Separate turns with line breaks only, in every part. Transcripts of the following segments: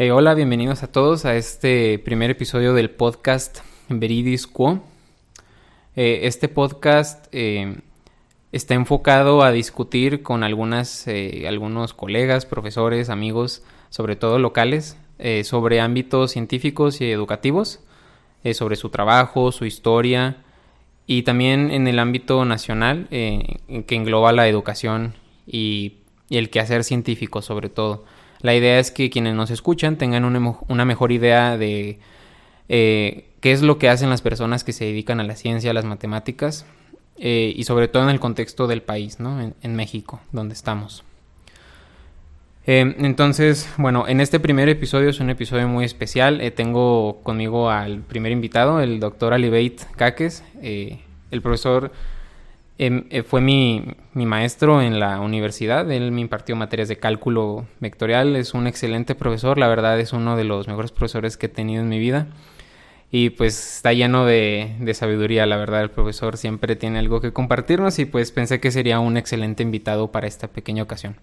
Eh, hola, bienvenidos a todos a este primer episodio del podcast Veridis Quo. Eh, este podcast eh, está enfocado a discutir con algunas, algunos colegas, profesores, amigos, sobre todo locales, sobre ámbitos científicos y educativos, sobre su trabajo, su historia y también en el ámbito nacional que engloba la educación y, y el quehacer científico sobre todo. La idea es que quienes nos escuchan tengan una, mejor idea de eh, qué es lo que hacen las personas que se dedican a la ciencia, a las matemáticas, eh, y sobre todo en el contexto del país, ¿no? En, México, donde estamos. Eh, entonces, bueno, en este primer episodio es un episodio muy especial. tengo conmigo al primer invitado, el doctor Alibeit Caques, el profesor eh, fue mi, maestro en la universidad, él me impartió materias de cálculo vectorial, es un excelente profesor, la verdad es uno de los mejores profesores que he tenido en mi vida. Y pues está lleno de, sabiduría, la verdad. El profesor siempre tiene algo que compartirnos y pues pensé que sería un excelente invitado para esta pequeña ocasión.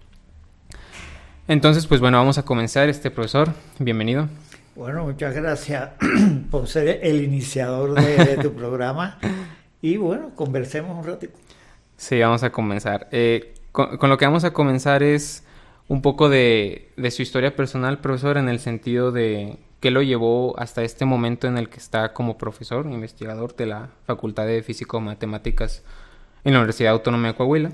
Entonces pues bueno, vamos a comenzar. Este profesor, bienvenido.
Bueno, muchas gracias por ser el iniciador de, tu programa. Y bueno, conversemos un ratito.
Sí, vamos a comenzar. Eh, con, lo que vamos a comenzar es un poco de, su historia personal, profesor, en el sentido de qué lo llevó hasta este momento en el que está como profesor, investigador de la Facultad de Físico-Matemáticas en la Universidad Autónoma de Coahuila.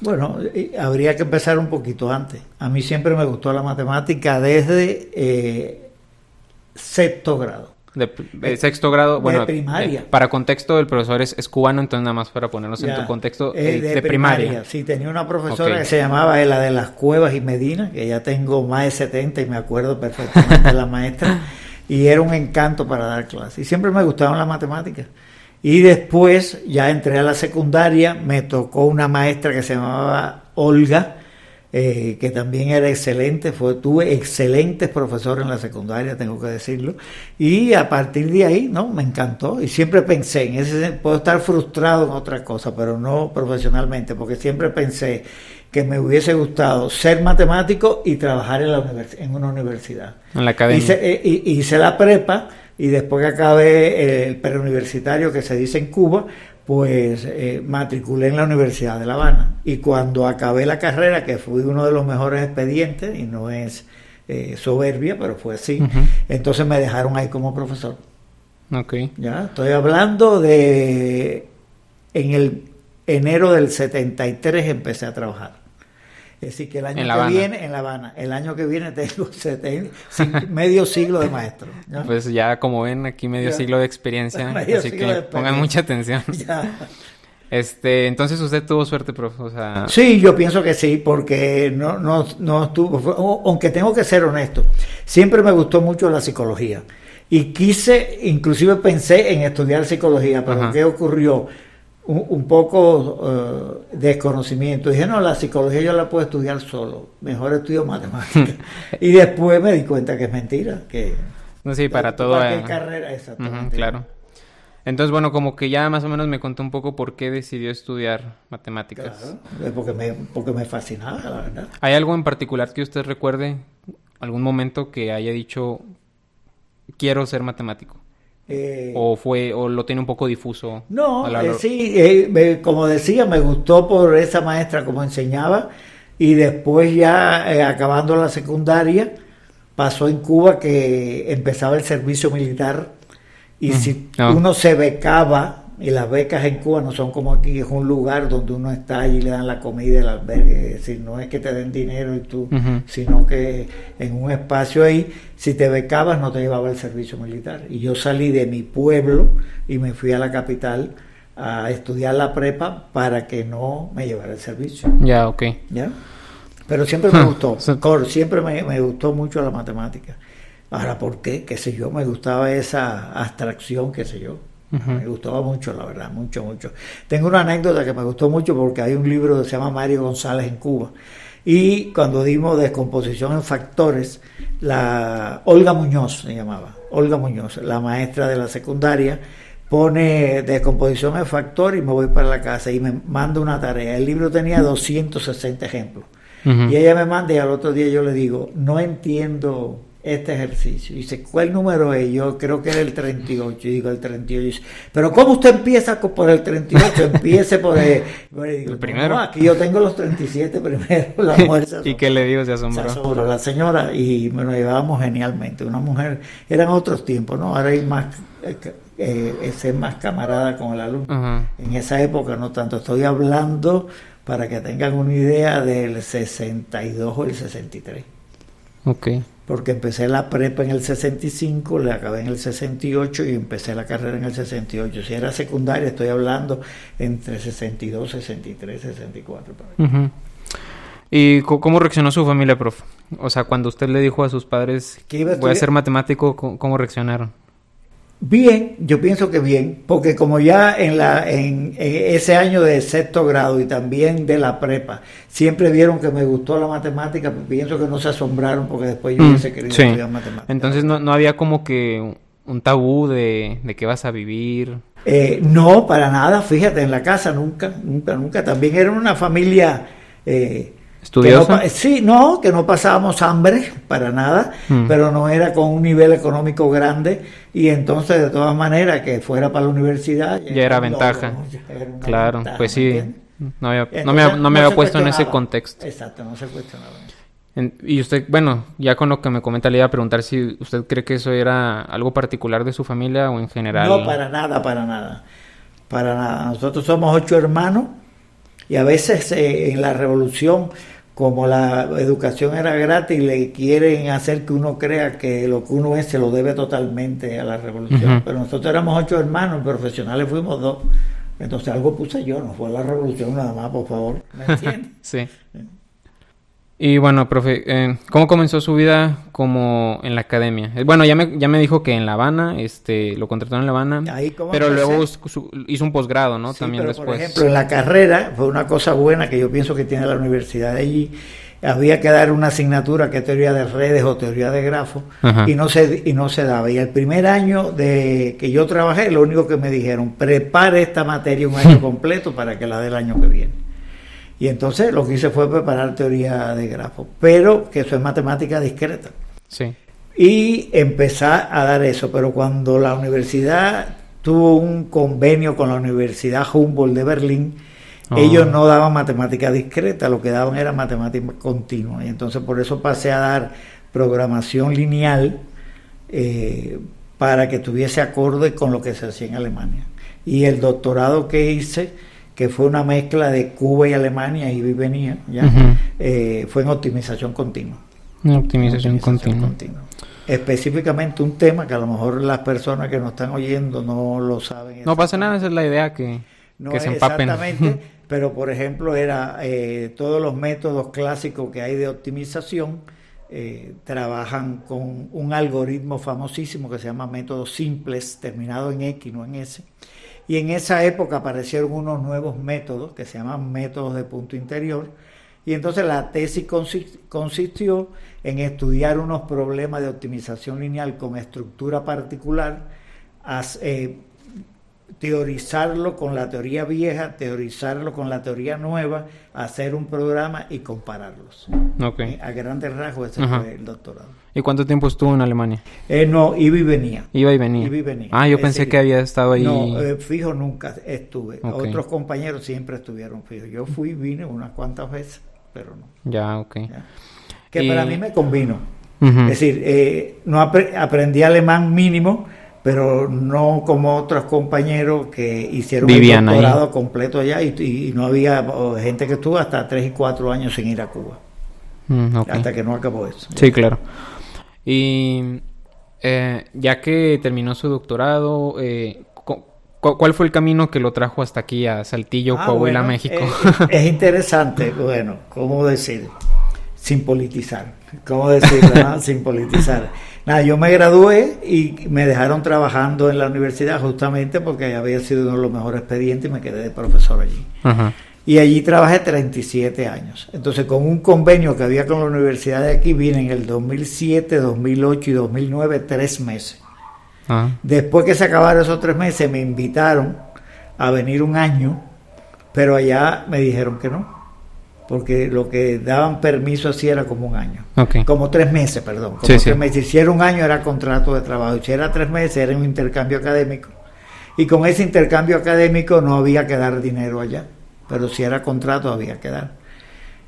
Bueno, habría que empezar un poquito antes. A mí siempre me gustó la matemática desde eh, sexto grado
de, sexto grado, bueno, primaria. Eh, para contexto, el profesor es, cubano, entonces nada más para ponernos en tu contexto
eh, de, primaria. Sí, tenía una profesora que se llamaba la de las Cuevas y Medina, que ya tengo más de 70 y me acuerdo perfectamente de la maestra, y era un encanto para dar clases. Y siempre me gustaban las matemáticas. Y después ya entré a la secundaria, me tocó una maestra que se llamaba Olga, eh, que también era excelente, fue, tuve excelentes profesores en la secundaria, tengo que decirlo, y a partir de ahí, ¿no? Me encantó y siempre pensé, en ese puedo estar frustrado en otra cosa, pero no profesionalmente, porque siempre pensé que me hubiese gustado ser matemático y trabajar en, la en una universidad.
En la academia.
Hice, eh, hice la prepa y después que acabé el preuniversitario que se dice en Cuba, pues eh, matriculé en la Universidad de La Habana. Y cuando acabé la carrera, que fui uno de los mejores expedientes, y no es eh, soberbia, pero fue así, entonces me dejaron ahí como profesor.
Ok.
Ya, estoy hablando de en el enero del 73 empecé a trabajar. Es decir, que el año que viene, en La Habana, el año que viene tengo medio siglo de maestro.
Pues ya, como ven, aquí medio siglo de experiencia, así que pongan mucha atención. Este, entonces usted tuvo suerte, profe.
Sí, yo pienso que sí, porque no, no, no estuvo, aunque tengo que ser honesto, siempre me gustó mucho la psicología. Y quise, inclusive pensé en estudiar psicología, pero ¿qué ocurrió? Un, poco uh, desconocimiento. Dije, no, la psicología yo la puedo estudiar solo, mejor estudio matemáticas. y después me di cuenta que es mentira, que...
No, sí, para todo...
Para carrera, exactamente.
claro. Entonces, bueno, como que ya más o menos me contó un poco por qué decidió estudiar matemáticas.
porque me, porque me fascinaba, la verdad.
¿Hay algo en particular que usted recuerde, algún momento que haya dicho, quiero ser matemático? Eh, o fue o lo tiene un poco difuso
no eh, sí eh, como decía me gustó por esa maestra como enseñaba. Y después ya acabando la secundaria pasó en Cuba que empezaba el servicio militar. Y si ah. uno se becaba y las becas en Cuba no son como aquí, es un lugar donde uno está y le dan la comida y el albergue, es no es que te den dinero y tú, sino que en un espacio ahí, si te becabas no te llevaba el servicio militar. Y yo salí de mi pueblo y me fui a la capital a estudiar la prepa para que no me llevara el servicio.
Ya, ok.
¿Ya? Pero siempre me gustó, siempre me, me gustó mucho la matemática. Ahora, ¿por qué? ¿Qué sé yo? Me gustaba esa abstracción, qué sé yo. Me gustaba mucho, la verdad, mucho, mucho. Tengo una anécdota que me gustó mucho porque hay un libro que se llama Mario González en Cuba. Y cuando dimos descomposición en factores, la Olga Muñoz se llamaba, Olga Muñoz, la maestra de la secundaria, pone descomposición en factor y me voy para la casa y me manda una tarea. El libro tenía 260 ejemplos. Y ella me manda y al otro día yo le digo, no entiendo este ejercicio. Y dice, ¿cuál número es? Yo creo que era el 38. Y digo, el 38. Y dice, pero ¿cómo usted empieza por el 38? Empiece por el,
primero.
aquí yo tengo los 37 primero. La
mujer ¿Y qué le digo? Se asombró.
La señora, y me lo llevábamos genialmente. Una mujer, eran otros tiempos, ¿no? Ahora hay más, eh, eh ser más camarada con el alumno. En esa época no tanto. Estoy hablando, para que tengan una idea, del 62 o el 63.
Ok
porque empecé la prepa en el 65, la acabé en el 68 y empecé la carrera en el 68. Si era secundaria, estoy hablando entre 62, 63, 64.
¿Y cómo reaccionó su familia, prof? O sea, cuando usted le dijo a sus padres que voy a ser matemático, ¿cómo reaccionaron?
Bien, yo pienso que bien, porque como ya en, la, en, ese año de sexto grado y también de la prepa, siempre vieron que me gustó la matemática, pues pienso que no se asombraron porque después yo mm, hubiese querido estudiar matemáticas.
Entonces no, no había como que un tabú de, de que vas a vivir.
Eh, no, para nada, fíjate, en la casa nunca, nunca, nunca. También era una familia... Eh,
¿Estudiosa?
sí, no, que no pasábamos hambre para nada, mm. pero no era con un nivel económico grande y entonces de todas maneras que fuera para la universidad
ya, era ventaja. claro, pues sí, no, había, no, me, no me había puesto en ese contexto.
Exacto, no se cuestionaba.
y usted, bueno, ya con lo que me comenta le iba a preguntar si usted cree que eso era algo particular de su familia o en general.
No, para nada, para nada. Para nada. Nosotros somos ocho hermanos y a veces eh, en la revolución como la educación era gratis, le quieren hacer que uno crea que lo que uno es se lo debe totalmente a la revolución. Pero nosotros éramos ocho hermanos, profesionales fuimos dos. Entonces algo puse yo, no fue la revolución nada más, por favor. ¿Me entiendes?
sí. Y bueno, profe, eh, ¿cómo comenzó su vida como en la academia? Eh, bueno, ya me, ya me dijo que en La Habana, este, lo contrataron en La Habana, pero luego hizo un posgrado, ¿no? También después.
Por ejemplo, en la carrera fue una cosa buena que yo pienso que tiene la universidad de allí. Había que dar una asignatura que es teoría de redes o teoría de grafos y no se y no se daba. Y el primer año de que yo trabajé, lo único que me dijeron, prepare esta materia un año completo para que la dé el año que viene. Y entonces lo que hice fue preparar teoría de grafos, pero que eso es matemática discreta.
Sí.
Y empezar a dar eso, pero cuando la universidad tuvo un convenio con la Universidad Humboldt de Berlín, ah. ellos no daban matemática discreta, lo que daban era matemática continua. Y entonces por eso pasé a dar programación lineal eh, para que tuviese acorde con lo que se hacía en Alemania. Y el doctorado que hice que fue una mezcla de Cuba y Alemania, y venía, ¿ya? Eh, fue en optimización continua.
Optimización, continua.
Específicamente un tema que a lo mejor las personas que nos están oyendo no lo saben.
No pasa nada, esa es la idea que, que se empapen.
Exactamente, pero por ejemplo era eh, todos los métodos clásicos que hay de optimización eh, trabajan con un algoritmo famosísimo que se llama métodos simples, terminado en X, no en S y en esa época aparecieron unos nuevos métodos que se llaman métodos de punto interior. Y entonces la tesis consistió en estudiar unos problemas de optimización lineal con estructura particular, eh, teorizarlo con la teoría vieja, teorizarlo con la teoría nueva, hacer un programa y compararlos.
Okay.
A grandes rasgos ese fue el doctorado.
¿Y cuánto tiempo estuvo en Alemania?
Eh, no, iba y venía.
Iba y venía.
Iba y venía.
Ah, yo pensé que había estado ahí.
No, eh, fijo nunca estuve. Otros compañeros siempre estuvieron fijos. Yo fui y vine unas cuantas veces, pero no.
Ya, ok.
Que para mí me convino. Es decir, eh, no aprendí alemán mínimo, pero no como otros compañeros que hicieron
un
doctorado completo allá y, no había gente que estuvo hasta tres y cuatro años sin ir a Cuba. Mm, hasta que no acabó eso.
Sí, claro. Y eh, ya que terminó su doctorado, eh, ¿cuál fue el camino que lo trajo hasta aquí a Saltillo, ah, Coahuila, México?
Eh, es interesante, bueno, ¿cómo decir? Sin politizar. ¿Cómo decirlo? Sin politizar. Nada, yo me gradué y me dejaron trabajando en la universidad justamente porque había sido uno de los mejores expedientes y me quedé de profesor allí. Y allí trabajé 37 años. Entonces, con un convenio que había con la universidad de aquí, vine en el 2007, 2008 y 2009, tres meses. Ah. Después que se acabaron esos tres meses, me invitaron a venir un año, pero allá me dijeron que no. porque lo que daban permiso así era como un año. Como tres meses, perdón. Como
Sí,
tres meses. Si era un año era contrato de trabajo, si era tres meses era un intercambio académico. Y con ese intercambio académico no había que dar dinero allá, pero si era contrato había que dar.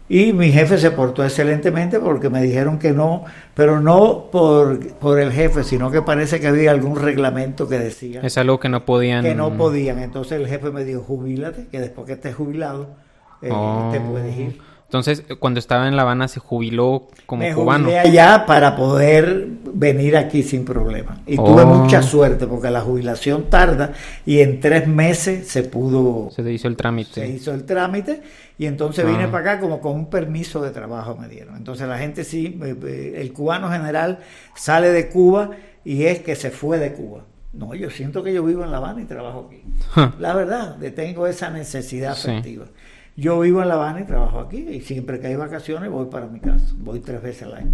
Y mi jefe se portó excelentemente porque me dijeron que no, pero no por, por el jefe, sino que parece que había algún reglamento que decía
Es algo que no podían...
que no podían. Entonces el jefe me dijo, jubílate, que después que estés jubilado, eh,
Oh.
te puedes ir.
Entonces, cuando estaba en La Habana se jubiló como
me
cubano.
jubilé allá para poder venir aquí sin problema. Y tuve
Oh.
mucha suerte porque la jubilación tarda y en tres meses se pudo,
Se hizo el trámite.
se hizo el trámite y entonces
Ah.
vine para acá como con un permiso de trabajo me dieron. Entonces la gente sí, eh, eh, el cubano general sale de Cuba y es que se fue de Cuba. No, yo siento que yo vivo en La Habana y trabajo aquí. La verdad, tengo esa necesidad
Sí.
Yo vivo en La Habana y trabajo aquí y siempre que hay vacaciones voy para mi casa. Voy tres veces al año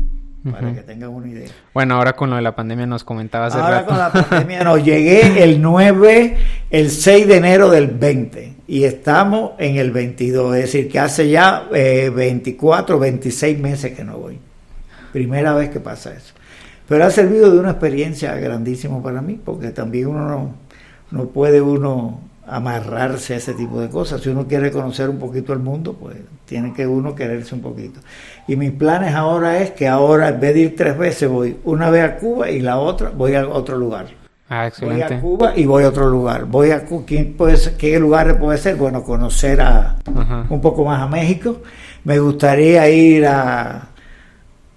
para que tengan una idea.
Bueno, ahora con lo de la pandemia nos comentaba hace
Ahora
rato.
con la pandemia no, llegué el 9, el 6 de enero del 20 y estamos en el 22, es decir, que hace ya eh, 24, 26 meses que no voy. Primera vez que pasa eso. Pero ha servido de una experiencia grandísima para mí, porque también uno no, no puede uno amarrarse a ese tipo de cosas. Si uno quiere conocer un poquito el mundo, pues tiene que uno quererse un poquito. Y mis planes ahora es que ahora en vez de ir tres veces voy una vez a Cuba y la otra voy a otro lugar.
Ah,
Voy
excelente.
a Cuba y voy a otro lugar. Voy a ¿quién puede ser- ¿Qué lugares puede ser? Bueno, conocer a un poco más a México. Me gustaría ir a,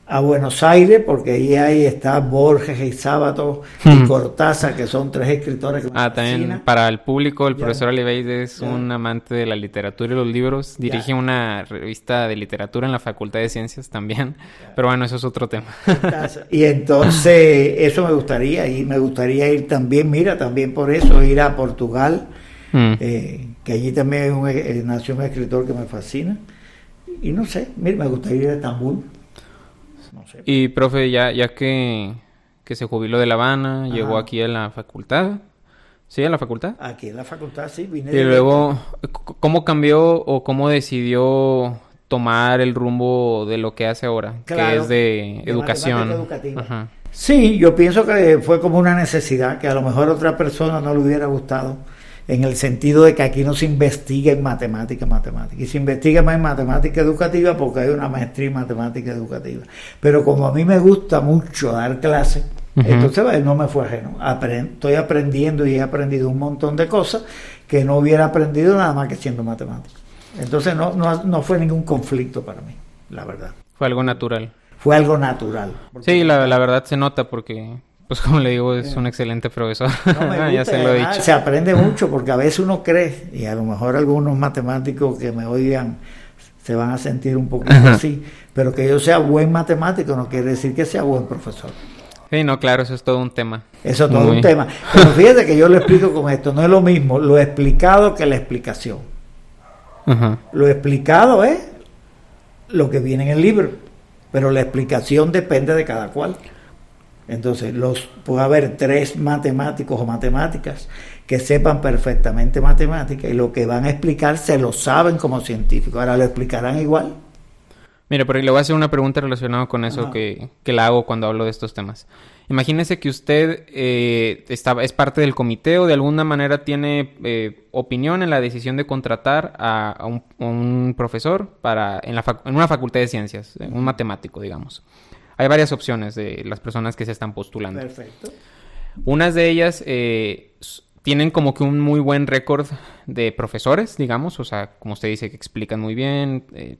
a Buenos Aires porque ahí, ahí está Borges y Sábato y
Hmm.
Cortázar, que son tres escritores que me
Ah, también
fascinan.
para el público, el
Ya.
profesor Oliveira es
Ya.
un amante de la literatura y los libros. Dirige una revista de literatura en la Facultad de Ciencias también. Pero bueno, eso es otro tema.
Y entonces eso me gustaría y me gustaría ir también, mira, también por eso ir a Portugal,
Mm.
eh, que allí también hay un, eh, nació un escritor que me fascina. Y no sé, mira, me gustaría ir a Estambul. No sé.
Y profe, ya, ya que, que se jubiló de La Habana,
Ajá.
llegó aquí a la facultad. ¿Sí, a la facultad?
Aquí en la facultad sí vine.
Y luego, ¿cómo cambió o cómo decidió tomar el rumbo de lo que hace ahora? que
Claro,
es de,
de
educación.
matemática educativa.
Ajá.
Sí, yo pienso que fue como una necesidad que a lo mejor a otra persona no le hubiera gustado, en el sentido de que aquí no se investiga en matemática, matemática, y se investiga más en matemática educativa porque hay una maestría en matemática educativa. Pero como a mí me gusta mucho dar clases, entonces no me fue ajeno. Estoy aprendiendo y he aprendido un montón de cosas que no hubiera aprendido nada más que siendo matemático. Entonces no, no, no fue ningún conflicto para mí, la verdad.
Fue algo natural.
Fue algo natural.
Sí, la, la verdad se nota porque, pues como le digo, es un excelente profesor.
No me
ya se lo he dicho.
Se aprende mucho porque a veces uno cree, y a lo mejor algunos matemáticos que me oigan se van a sentir un poquito
Ajá.
así, pero que yo sea buen matemático no quiere decir que sea buen profesor.
Sí, no, claro, eso es todo un tema.
Eso es todo
Muy-
un tema. Pero fíjate que yo lo explico con esto, no es lo mismo lo explicado que la explicación.
Ajá.
Lo explicado es lo que viene en el libro, pero la explicación depende de cada cual. Entonces, los puede haber tres matemáticos o matemáticas que sepan perfectamente matemática y lo que van a explicar se lo saben como científicos. Ahora lo explicarán igual.
Mire, pero le voy a hacer una pregunta relacionada con eso que, que la hago cuando hablo de estos temas. Imagínese que usted eh, está- es parte del comité o de alguna manera tiene eh, opinión en la decisión de contratar a, a un, a un profesor para en, la en una facultad de ciencias, un matemático, digamos. Hay varias opciones de las personas que se están postulando.
Perfecto.
Unas de ellas eh, tienen como que un muy buen récord de profesores, digamos, o sea, como usted dice, que explican muy bien, eh,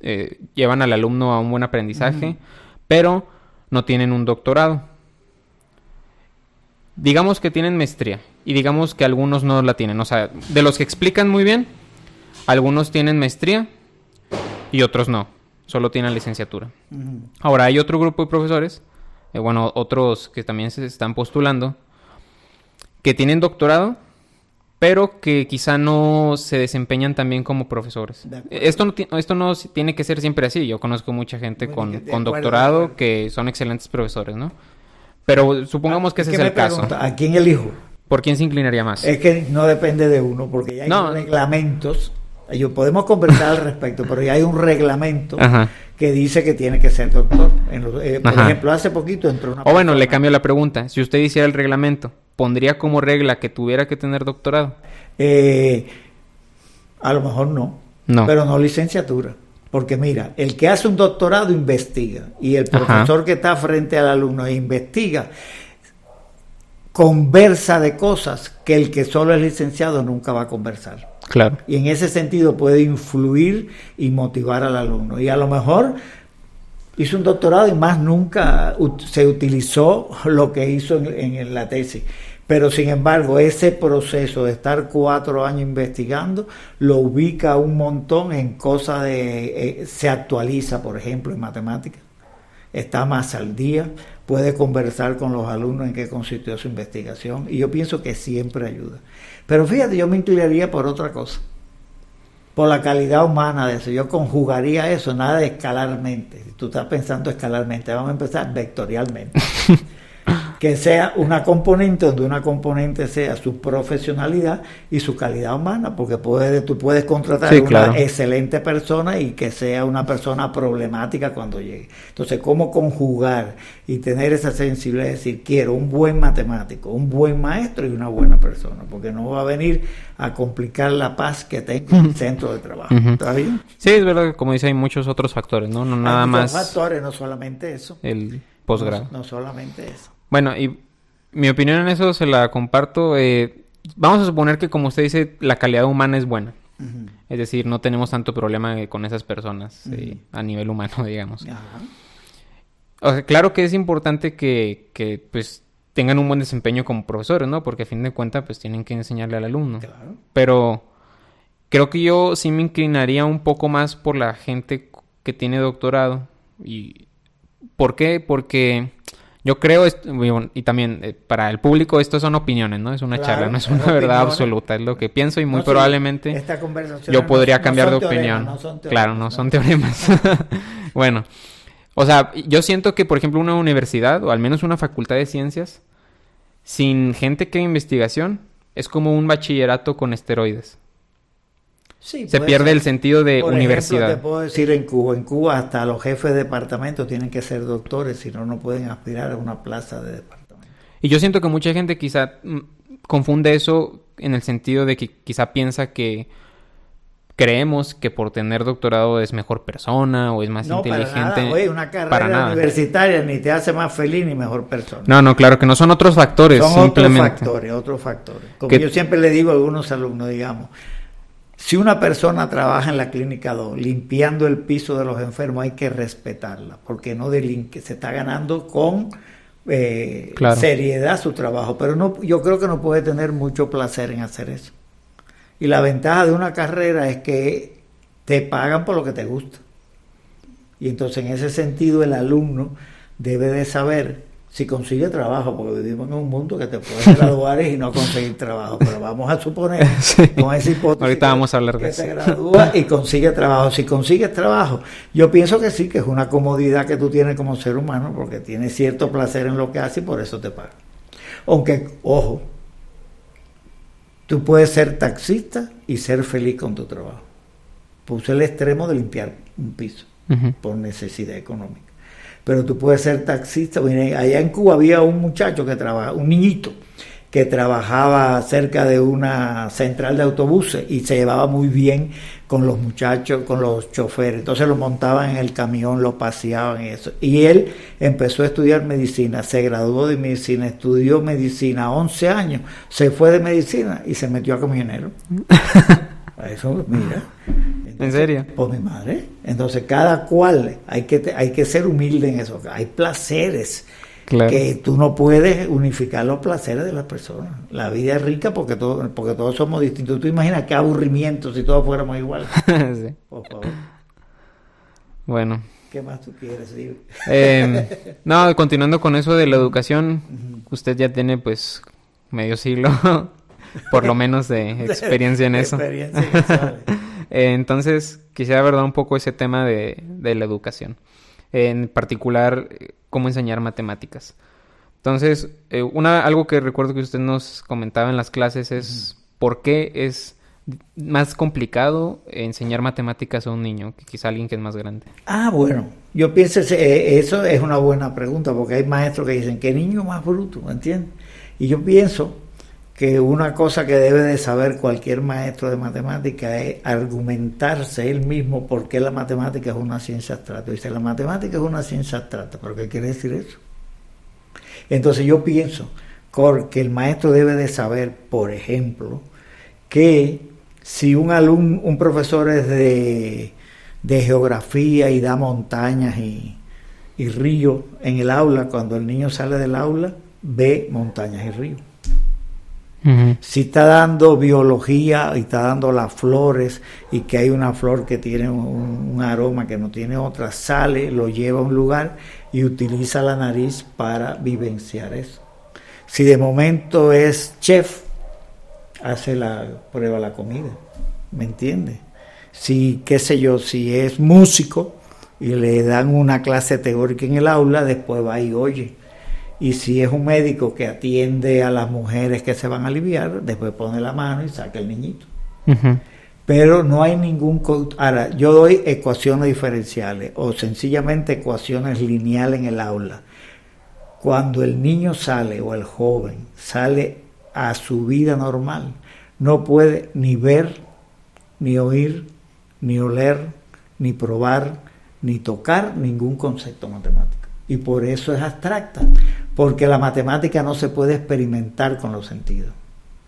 eh, llevan al alumno a un buen aprendizaje, pero no tienen un doctorado. Digamos que tienen maestría y digamos que algunos no la tienen, o sea, de los que explican muy bien, algunos tienen maestría y otros no, solo tienen licenciatura. Ahora, hay otro grupo de profesores, eh, bueno, otros que también se están postulando, que tienen doctorado, pero que quizá no se desempeñan también como profesores. Esto no, esto no tiene que ser siempre así. Yo conozco mucha gente
Bueno,
con, con
acuerdo,
doctorado que son excelentes profesores, ¿no? Pero supongamos que ese
¿Qué
es el caso.
¿A quién elijo?
¿Por quién se inclinaría más?
Es que no depende de uno, porque ya hay
No.
reglamentos Yo podemos conversar al respecto, pero ya hay un reglamento que dice que tiene que ser doctor. Eh, por ejemplo, hace poquito entró
una. O bueno, le cambio la pregunta. Si usted hiciera el reglamento, ¿pondría como regla que tuviera que tener doctorado?
Eh, a lo mejor no, no. Pero no licenciatura. Porque mira, el que hace un doctorado investiga y el profesor que está frente al alumno e investiga conversa de cosas que el que solo es licenciado nunca va a conversar.
Claro.
Y en ese sentido puede influir y motivar al alumno. Y a lo mejor hizo un doctorado y más nunca se utilizó lo que hizo en, la tesis. Pero sin embargo, ese proceso de estar cuatro años investigando lo ubica un montón en cosas de... Eh, se actualiza, por ejemplo, en matemáticas. Está más al día, puede conversar con los alumnos en qué consistió su investigación. Y yo pienso que siempre ayuda. Pero fíjate, yo me inclinaría por otra cosa, por la calidad humana de eso. Yo conjugaría eso, nada de escalarmente. Si tú estás pensando escalarmente, vamos a empezar vectorialmente. que sea una componente donde una componente sea su profesionalidad y su calidad humana, porque puede, tú puedes contratar a una excelente persona y que sea una persona problemática cuando llegue. Entonces, ¿cómo conjugar y tener esa sensibilidad de decir, quiero un buen matemático, un buen maestro y una buena persona? Porque no va a venir a complicar la paz que tengo en el centro de trabajo. ¿Está bien?
Sí, es verdad que como dice, hay muchos otros factores, ¿no? No nada más.
factores, no solamente eso.
El posgrado.
no solamente eso.
Bueno, y mi opinión en eso se la comparto. Eh, vamos a suponer que, como usted dice, la calidad humana es buena. Es decir, no tenemos tanto problema con esas personas eh, a nivel humano, digamos. O sea, claro que es importante que, que, pues, tengan un buen desempeño como profesores, ¿no? Porque a fin de cuentas, pues, tienen que enseñarle al alumno. Pero creo que yo sí me inclinaría un poco más por la gente que tiene doctorado. ¿Y por qué? Porque yo creo, y también eh, para el público, esto son opiniones, ¿no? Es una charla, no es una verdad absoluta, es lo que pienso y muy probablemente yo podría cambiar de opinión. claro, no son teoremas. bueno, o sea, yo siento que, por ejemplo, una universidad, o al menos una facultad de ciencias, sin gente que investigación, es como un bachillerato con esteroides se pierde el sentido de universidad.
Ejemplo, te puedo decir en Cuba, en Cuba hasta los jefes de departamento tienen que ser doctores, si no, no pueden aspirar a una plaza de departamento.
Y yo siento que mucha gente quizá mm, confunde eso en el sentido de que quizá piensa que creemos que por tener doctorado es mejor persona o es más inteligente. Para
nada. Oye, una carrera universitaria ni te hace más feliz ni mejor persona.
No, no, claro que no son otros factores.
Son otros factores, otros factores. Como yo siempre le digo a algunos alumnos, digamos, si una persona trabaja en la clínica 2 limpiando el piso de los enfermos, hay que respetarla, porque no delinque, se está ganando con eh, seriedad su trabajo, pero no, yo creo que no puede tener mucho placer en hacer eso. Y la ventaja de una carrera es que te pagan por lo que te gusta. Y entonces en ese sentido el alumno debe de saber si consigue trabajo, porque vivimos en un mundo que te puedes graduar y no conseguir trabajo, pero vamos a suponer con esa hipótesis
Ahorita vamos a hablar
de eso. te gradúa y consigue trabajo. Si consigues trabajo, yo pienso que sí, que es una comodidad que tú tienes como ser humano, porque tienes cierto placer en lo que haces y por eso te pagan. Aunque, ojo, tú puedes ser taxista y ser feliz con tu trabajo. Puse el extremo de limpiar un piso por necesidad económica pero tú puedes ser taxista. Allá en Cuba había un muchacho que trabajaba, un niñito, que trabajaba cerca de una central de autobuses y se llevaba muy bien con los muchachos, con los choferes. Entonces lo montaban en el camión, lo paseaban y eso. Y él empezó a estudiar medicina, se graduó de medicina, estudió medicina 11 años, se fue de medicina y se metió a camionero. Eso, mira.
¿En serio?
Por mi madre. Entonces, cada cual, hay que, hay que ser humilde en eso. Hay placeres que tú no puedes unificar los placeres de las personas. La vida es rica porque, todo, porque todos somos distintos. Tú imaginas qué aburrimiento si todos fuéramos iguales. sí. Por favor.
Bueno.
¿Qué más tú quieres,
eh, no, continuando con eso de la educación, usted ya tiene pues medio siglo por lo menos de experiencia en eso. Eh, entonces, quisiera abordar un poco ese tema de, la educación. En particular, cómo enseñar matemáticas. Entonces, eh, una, algo que recuerdo que usted nos comentaba en las clases es por qué es más complicado enseñar matemáticas a un niño que quizá alguien que es más grande?
Ah, bueno, yo pienso eh, eso es una buena pregunta porque hay maestros que dicen que niño más bruto, ¿me entiendes? Y yo pienso que una cosa que debe de saber cualquier maestro de matemática es argumentarse él mismo por qué la matemática es una ciencia abstracta. Dice, la matemática es una ciencia abstracta, pero ¿qué quiere decir eso? Entonces yo pienso que el maestro debe de saber, por ejemplo, que si un alumno, un profesor es de, geografía y da montañas y, y ríos en el aula, cuando el niño sale del aula, ve montañas y ríos si está dando biología y está dando las flores y que hay una flor que tiene un, aroma que no tiene otra, sale, lo lleva a un lugar y utiliza la nariz para vivenciar eso. Si de momento es chef, hace la prueba la comida, ¿me entiende? Si, qué sé yo, si es músico y le dan una clase teórica en el aula, después va y oye y si es un médico que atiende a las mujeres que se van a aliviar, después pone la mano y saca el niñito. Pero no hay ningún... Ahora, yo doy ecuaciones diferenciales o sencillamente ecuaciones lineales en el aula. Cuando el niño sale o el joven sale a su vida normal, no puede ni ver, ni oír, ni oler, ni probar, ni tocar ningún concepto matemático. Y por eso es abstracta, porque la matemática no se puede experimentar con los sentidos.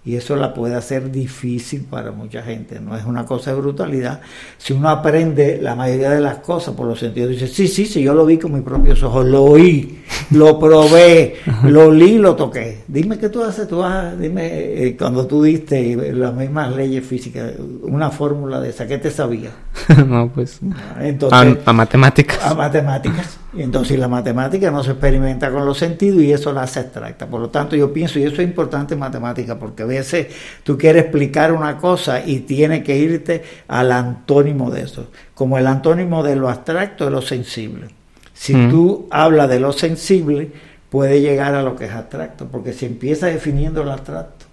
Y eso la puede hacer difícil para mucha gente. No es una cosa de brutalidad. Si uno aprende la mayoría de las cosas por los sentidos, dice, sí, sí, sí, yo lo vi con mis propios ojos, lo oí, lo probé, lo olí, lo toqué. Dime qué tú haces, tú vas, dime, eh, cuando tú diste las mismas leyes físicas, una fórmula de esa, ¿qué te sabía?
no, pues. Entonces, a, matemáticas.
A matemáticas. Y entonces la matemática no se experimenta con los sentidos y eso la hace abstracta. Por lo tanto, yo pienso, y eso es importante en matemática, porque a veces tú quieres explicar una cosa y tienes que irte al antónimo de eso. Como el antónimo de lo abstracto es lo sensible. Si mm. tú hablas de lo sensible, puede llegar a lo que es abstracto, porque si empiezas definiendo lo abstracto,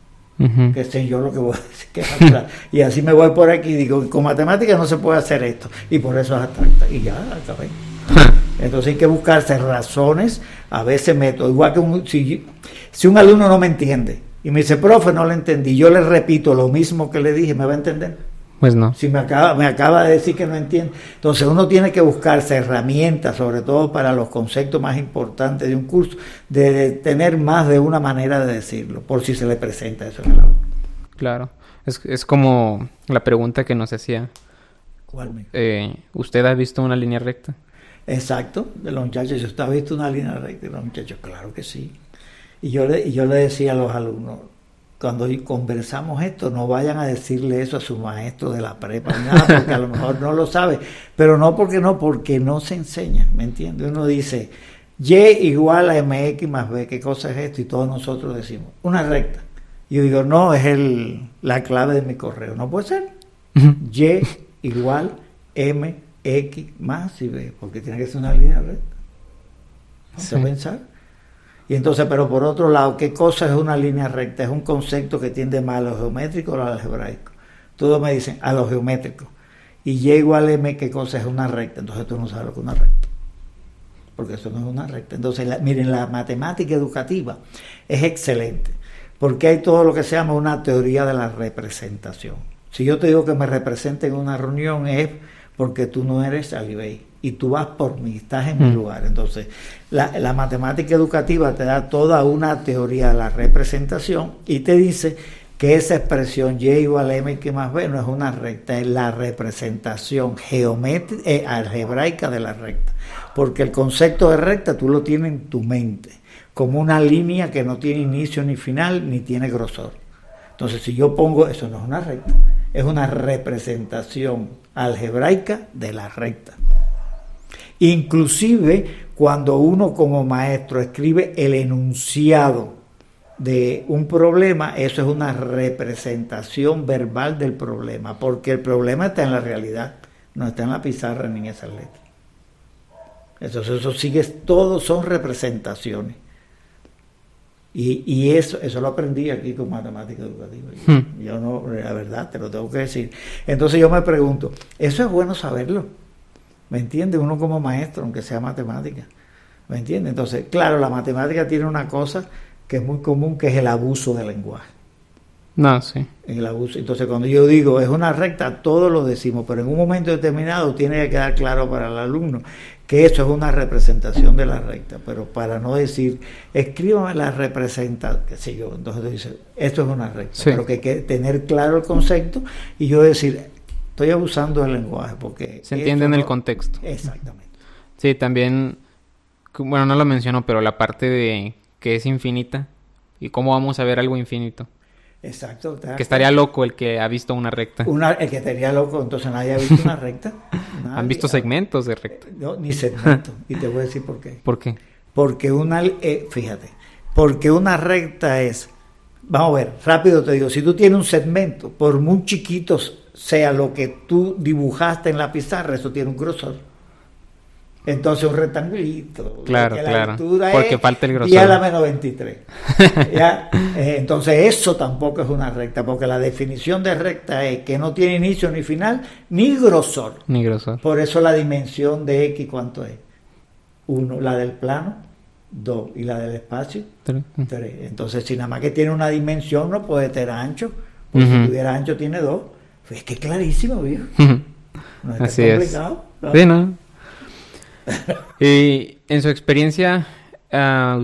que sé yo lo que voy a decir que es abstracto. y así me voy por aquí y digo, con matemática no se puede hacer esto, y por eso es abstracta. Y ya, acabé. Entonces hay que buscarse razones, a veces métodos. Igual que un, si, si, un alumno no me entiende y me dice, profe, no le entendí, yo le repito lo mismo que le dije, ¿me va a entender?
Pues no.
Si me acaba, me acaba de decir que no entiende. Entonces uno tiene que buscarse herramientas, sobre todo para los conceptos más importantes de un curso, de, tener más de una manera de decirlo, por si se le presenta eso en el aula.
Claro. Es, es como la pregunta que nos hacía.
¿Cuál?
Eh, ¿Usted ha visto una línea recta?
Exacto, de los muchachos. ¿Usted ha visto una línea recta de los muchachos? Claro que sí. Y yo le, y yo le decía a los alumnos, cuando conversamos esto, no vayan a decirle eso a su maestro de la prepa, nada, porque a lo mejor no lo sabe, pero no porque no, porque no se enseña, ¿me entiende? Uno dice, Y igual a MX más B, ¿qué cosa es esto? Y todos nosotros decimos, una recta. Y yo digo, no, es el, la clave de mi correo, no puede ser. Y igual M X más y B, porque tiene que ser una línea recta. ¿Se pensar? Y entonces, pero por otro lado, ¿qué cosa es una línea recta? Es un concepto que tiende más a lo geométrico o a lo algebraico. Todos me dicen a lo geométrico. Y Y igual M, ¿qué cosa es una recta? Entonces tú no sabes lo que es una recta. Porque eso no es una recta. Entonces, miren, la matemática educativa es excelente. Porque hay todo lo que se llama una teoría de la representación. Si yo te digo que me representen en una reunión es porque tú no eres Alibey y tú vas por mí, estás en mi mm. lugar. Entonces, la, matemática educativa te da toda una teoría de la representación y te dice que esa expresión Y igual a M que más B no es una recta, es la representación geométrica, eh, algebraica de la recta. Porque el concepto de recta tú lo tienes en tu mente, como una línea que no tiene inicio ni final, ni tiene grosor. Entonces, si yo pongo, eso no es una recta, es una representación algebraica de la recta. Inclusive cuando uno como maestro escribe el enunciado de un problema, eso es una representación verbal del problema, porque el problema está en la realidad, no está en la pizarra ni en esas letras. Eso, eso sigue, todo son representaciones. Y, y eso, eso lo aprendí aquí con matemática educativa. Hmm. Yo no, la verdad, te lo tengo que decir. Entonces yo me pregunto, ¿eso es bueno saberlo? ¿Me entiendes? Uno como maestro, aunque sea matemática. ¿Me entiendes? Entonces, claro, la matemática tiene una cosa que es muy común, que es el abuso del lenguaje.
No, sí.
El abuso. Entonces, cuando yo digo es una recta, todos lo decimos, pero en un momento determinado tiene que quedar claro para el alumno que eso es una representación de la recta, pero para no decir, escríbame la representa, qué sé yo, entonces tú dices, esto es una recta, pero que hay que tener claro el concepto y yo decir, estoy abusando del lenguaje porque...
Se entiende en el contexto.
Exactamente.
Sí, también, bueno, no lo menciono, pero la parte de que es infinita y cómo vamos a ver algo infinito.
Exacto.
Que estaría loco el que ha visto una recta.
Una, el que estaría loco, entonces nadie ha visto una recta.
Han visto segmentos de recta.
No, ni segmentos. y te voy a decir por qué.
¿Por qué?
Porque una, eh, fíjate, porque una recta es, vamos a ver, rápido te digo, si tú tienes un segmento, por muy chiquitos sea lo que tú dibujaste en la pizarra, eso tiene un grosor. Entonces un rectangulito.
Claro, claro. Porque falta el grosor.
Y a la menos 23. ¿Ya? Eh, entonces eso tampoco es una recta, porque la definición de recta es que no tiene inicio ni final, ni grosor.
Ni grosor.
Por eso la dimensión de X, ¿cuánto es? Uno, la del plano, dos, y la del espacio, tres. Entonces, si nada más que tiene una dimensión, no puede tener ancho, porque si tuviera ancho tiene dos. Pues es que es clarísimo, viejo.
No es Así complicado. Es. Sí, ¿no? y en su experiencia, uh,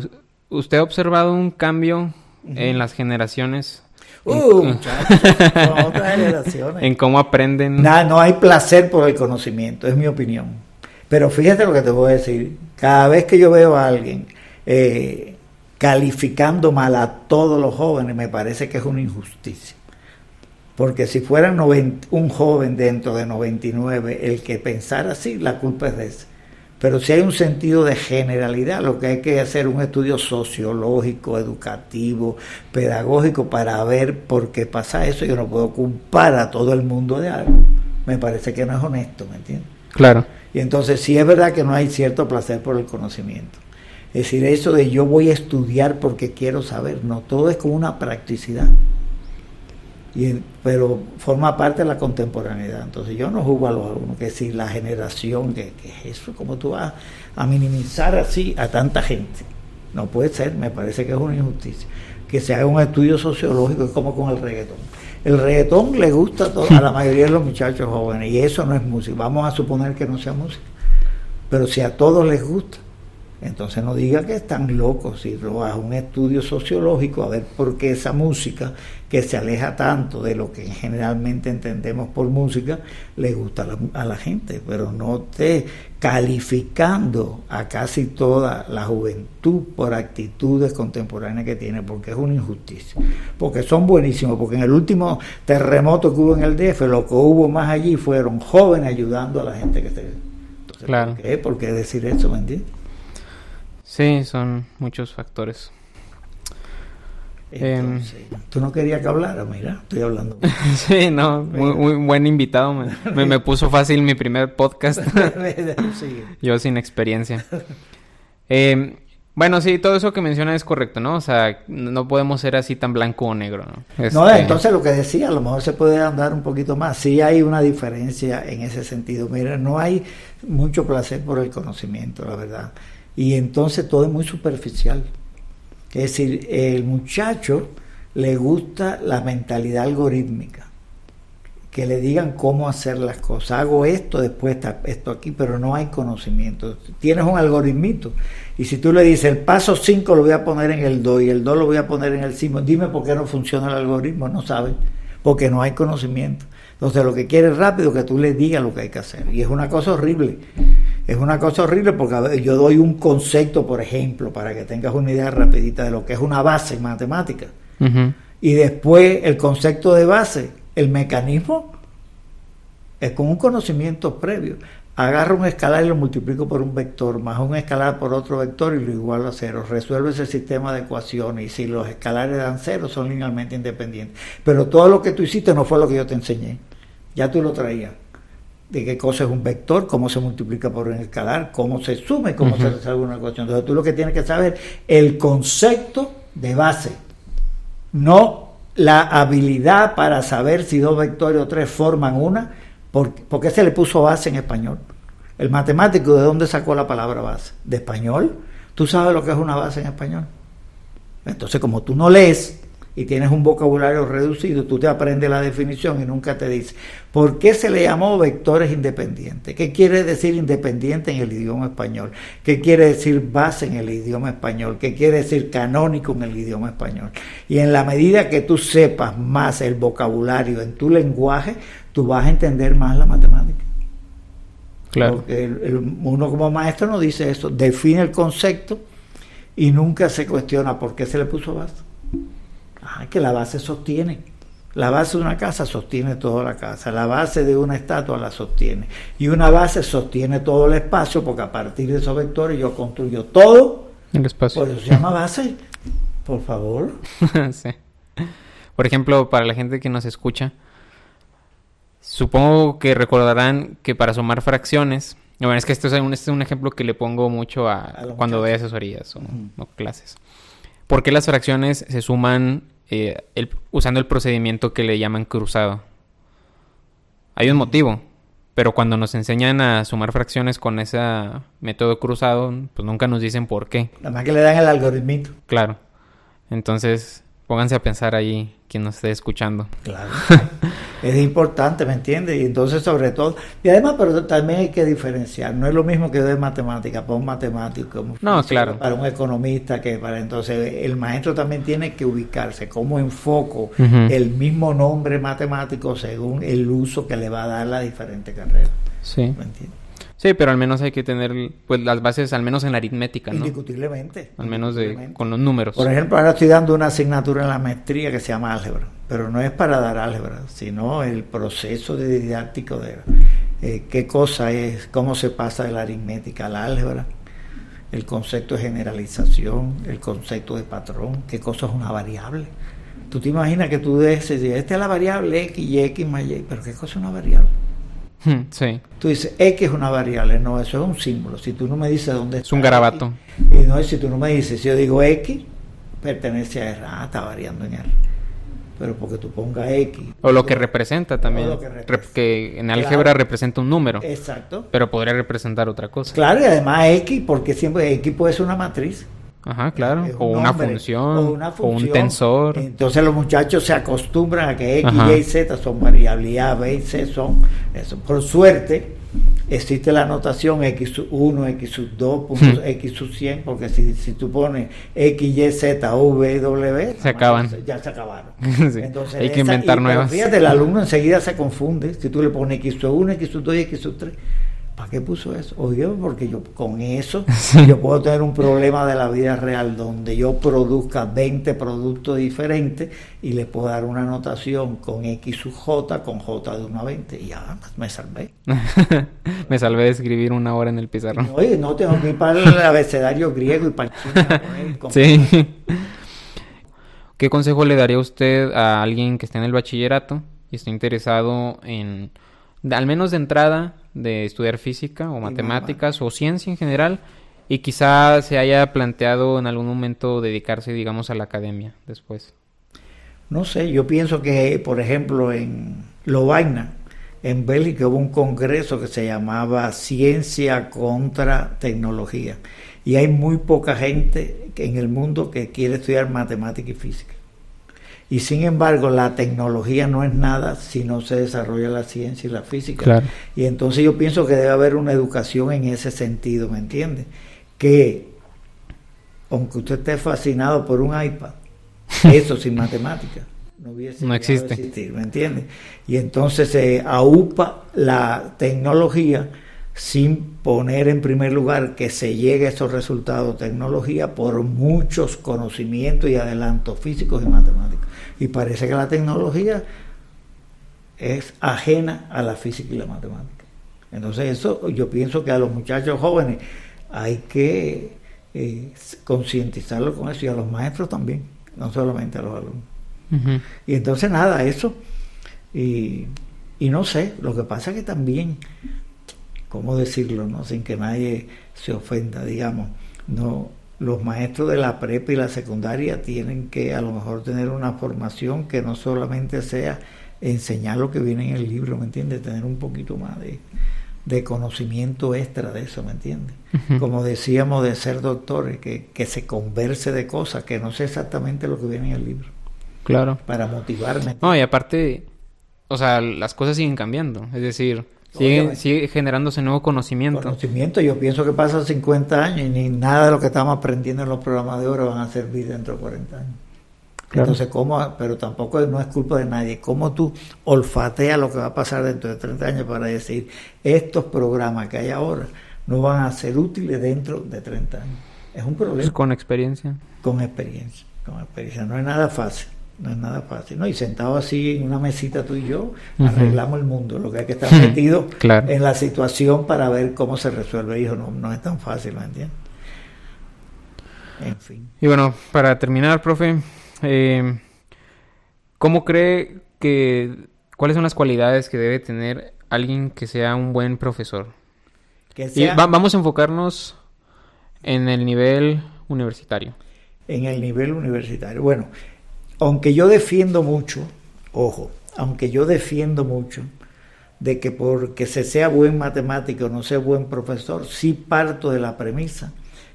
¿usted ha observado un cambio en las generaciones?
Uh, muchachos, otras generaciones.
En cómo aprenden.
Nada, no hay placer por el conocimiento, es mi opinión. Pero fíjate lo que te voy a decir. Cada vez que yo veo a alguien eh, calificando mal a todos los jóvenes, me parece que es una injusticia. Porque si fuera un joven dentro de 99 el que pensara así, la culpa es de ese. Pero si hay un sentido de generalidad, lo que hay que hacer es un estudio sociológico, educativo, pedagógico para ver por qué pasa eso. Yo no puedo culpar a todo el mundo de algo. Me parece que no es honesto, ¿me entiendes?
Claro.
Y entonces sí es verdad que no hay cierto placer por el conocimiento. Es decir, eso de yo voy a estudiar porque quiero saber, no, todo es como una practicidad pero forma parte de la contemporaneidad. Entonces yo no juzgo a los alumnos, que si la generación, que, es eso, como tú vas a minimizar así a tanta gente. No puede ser, me parece que es una injusticia. Que se haga un estudio sociológico, es como con el reggaetón. El reggaetón le gusta a, a la mayoría de los muchachos jóvenes y eso no es música. Vamos a suponer que no sea música. Pero si a todos les gusta, entonces no diga que están locos, si lo hace un estudio sociológico a ver por qué esa música que se aleja tanto de lo que generalmente entendemos por música le gusta a la, gente, pero no te calificando a casi toda la juventud por actitudes contemporáneas que tiene, porque es una injusticia, porque son buenísimos, porque en el último terremoto que hubo en el DF, lo que hubo más allí fueron jóvenes ayudando a la gente que se...
claro.
¿por qué? ¿Por qué decir eso, me entiendes?
Sí, son muchos factores.
Em, tú no querías que hablara, mira, estoy hablando.
sí, no, muy, buen invitado. Me, me, puso fácil mi primer podcast. Yo sin experiencia. Em, bueno, sí, todo eso que menciona es correcto, ¿no? O sea, no podemos ser así tan blanco o negro, ¿no?
No, este entonces lo que decía, a lo mejor se puede andar un poquito más. Sí hay una diferencia en ese sentido. Mira, no hay mucho placer por el conocimiento, la verdad y entonces todo es muy superficial. Es decir, el muchacho le gusta la mentalidad algorítmica, que le digan cómo hacer las cosas. Hago esto, después está esto aquí, pero no hay conocimiento. Tienes un algoritmito y si tú le dices el paso 5 lo voy a poner en el 2 y el 2 lo voy a poner en el 5, dime por qué no funciona el algoritmo, no saben, porque no hay conocimiento. Entonces lo que quiere es rápido que tú le digas lo que hay que hacer. Y es una cosa horrible. Es una cosa horrible porque yo doy un concepto, por ejemplo, para que tengas una idea rapidita de lo que es una base en matemática. Y después el concepto de base, el mecanismo, es con un conocimiento previo. Agarro un escalar y lo multiplico por un vector, más un escalar por otro vector y lo igualo a cero. Resuelve ese sistema de ecuaciones y si los escalares dan cero son linealmente independientes. Pero todo lo que tú hiciste no fue lo que yo te enseñé. Ya tú lo traías de qué cosa es un vector, cómo se multiplica por un escalar, cómo se suma y cómo se resuelve una ecuación. Entonces tú lo que tienes que saber el concepto de base, no la habilidad para saber si dos vectores o tres forman una, ¿por, qué se le puso base en español? El matemático, ¿de dónde sacó la palabra base? ¿De español? ¿Tú sabes lo que es una base en español? Entonces, como tú no lees, y tienes un vocabulario reducido, tú te aprendes la definición y nunca te dice, ¿por qué se le llamó vectores independientes? ¿Qué quiere decir independiente en el idioma español? ¿Qué quiere decir base en el idioma español? ¿Qué quiere decir canónico en el idioma español? Y en la medida que tú sepas más el vocabulario en tu lenguaje, tú vas a entender más la matemática. Claro. Porque uno como maestro no dice eso, define el concepto y nunca se cuestiona por qué se le puso base. Ah, que la base sostiene. La base de una casa sostiene toda la casa, la base de una estatua la sostiene. Y una base sostiene todo el espacio porque a partir de esos vectores yo construyo todo.
El espacio.
Por eso se llama base. Por favor.
sí. Por ejemplo, para la gente que nos escucha, supongo que recordarán que para sumar fracciones, bueno, es que este es un, este es un ejemplo que le pongo mucho a, cuando doy asesorías o clases. ¿Por qué las fracciones se suman eh, usando el procedimiento que le llaman cruzado? Hay un motivo, pero cuando nos enseñan a sumar fracciones con ese método cruzado, pues nunca nos dicen por qué.
Nada más que le dan el algoritmito.
Claro. Entonces, pónganse a pensar ahí quien nos esté escuchando.
Claro. es importante, ¿me entiendes? Y entonces, sobre todo, y además, pero también hay que diferenciar. No es lo mismo que de matemática para un matemático,
no, claro.
para un economista, que para entonces el maestro también tiene que ubicarse, cómo enfoco el mismo nombre matemático según el uso que le va a dar la diferente carrera.
Sí. ¿Me entiendes? Sí, pero al menos hay que tener pues las bases, al menos en la aritmética, ¿no?
Indiscutiblemente.
Al menos de, con los números.
Por ejemplo, ahora estoy dando una asignatura en la maestría que se llama álgebra, pero no es para dar álgebra, sino el proceso de didáctico de eh, qué cosa es, cómo se pasa de la aritmética a la álgebra, el concepto de generalización, el concepto de patrón, qué cosa es una variable. Tú te imaginas que tú dices, esta es la variable x y x más y, pero qué cosa es una variable.
Hmm, sí.
Tú dices, X es una variable, no, eso es un símbolo. Si tú no me dices dónde
está. Es un garabato.
y no, si tú no me dices, si yo digo X, pertenece a R. Ah, está variando en R. Pero porque tú pongas X.
O lo que representa también. que, en álgebra representa un número.
Exacto.
Pero podría representar otra cosa.
Claro, y además X, porque siempre X puede ser una matriz.
Ajá, claro. O, una función, o, un tensor.
Entonces los muchachos se acostumbran a que X, Y, Z son variables, y A, B y C son eso. Por suerte existe la notación X1, X2, X 100, porque si, si tú pones X, Y, Z, V, W,
se acaban.
Ya se acabaron.
Entonces, Hay que inventar nuevas.
Fíjate, el alumno enseguida se confunde si tú le pones X1, X2 y X3 ¿Para qué puso eso? Oye, porque yo con eso yo puedo tener un problema de la vida real donde yo produzca 20 productos diferentes y le puedo dar una anotación con X sub J con J de 1 a 20 y ya me salvé.
me salvé de escribir una hora en el pizarrón.
Oye, no tengo que ir para el abecedario griego y para
el chino. sí. ¿Qué consejo le daría usted a alguien que esté en el bachillerato y esté interesado en, al menos de entrada, de estudiar física o matemáticas o ciencia en general y quizá se haya planteado en algún momento dedicarse, digamos, a la academia después.
No sé, yo pienso que, por ejemplo, en Lovaina, en Bélgica hubo un congreso que se llamaba Ciencia contra Tecnología y hay muy poca gente en el mundo que quiere estudiar matemática y física. Y sin embargo, la tecnología no es nada si no se desarrolla la ciencia y la física. Y entonces yo pienso que debe haber una educación en ese sentido, ¿me entiende? Que, aunque usted esté fascinado por un iPad, eso sin matemática no hubiese
no existe.
existir, ¿me entiende? Y entonces se aupa la tecnología sin poner en primer lugar que se llegue a esos resultados de tecnología por muchos conocimientos y adelantos físicos y matemáticos. Y parece que la tecnología es ajena a la física y la matemática. Entonces eso yo pienso que a los muchachos jóvenes hay que eh, concientizarlos con eso y a los maestros también, no solamente a los alumnos. Y entonces nada, eso. Y, y no sé, lo que pasa es que también, ¿cómo decirlo? no Sin que nadie se ofenda, digamos, no los maestros de la prepa y la secundaria tienen que a lo mejor tener una formación que no solamente sea enseñar lo que viene en el libro, ¿me entiendes? Tener un poquito más de, de conocimiento extra de eso, ¿me entiendes? Como decíamos de ser doctores, que, que se converse de cosas, que no sé exactamente lo que viene en el libro.
Claro.
Para motivarme.
No, y aparte, o sea, las cosas siguen cambiando. Es decir, sigue, sigue generándose nuevo conocimiento.
Conocimiento, yo pienso que pasan 50 años y ni nada de lo que estamos aprendiendo en los programas de oro van a servir dentro de 40 años. Entonces, ¿cómo? Pero tampoco no es culpa de nadie. ¿Cómo tú olfateas lo que va a pasar dentro de 30 años para decir, estos programas que hay ahora no van a ser útiles dentro de 30 años? Es un problema.
Con experiencia.
Con experiencia, con experiencia. No es nada fácil. No es nada fácil, ¿no? Y sentado así en una mesita tú y yo, arreglamos el mundo. Lo que hay que estar metido en la situación para ver cómo se resuelve. Hijo, no, no es tan fácil, ¿me entiendes?
En fin. Y bueno, para terminar, profe, eh, ¿cómo cree que, cuáles son las cualidades que debe tener alguien que sea un buen profesor? Y vamos a enfocarnos en el nivel universitario.
En el nivel universitario. Bueno, aunque yo defiendo mucho, ojo, aunque yo defiendo mucho de que porque se sea buen matemático no sea buen profesor, sí parto de la premisa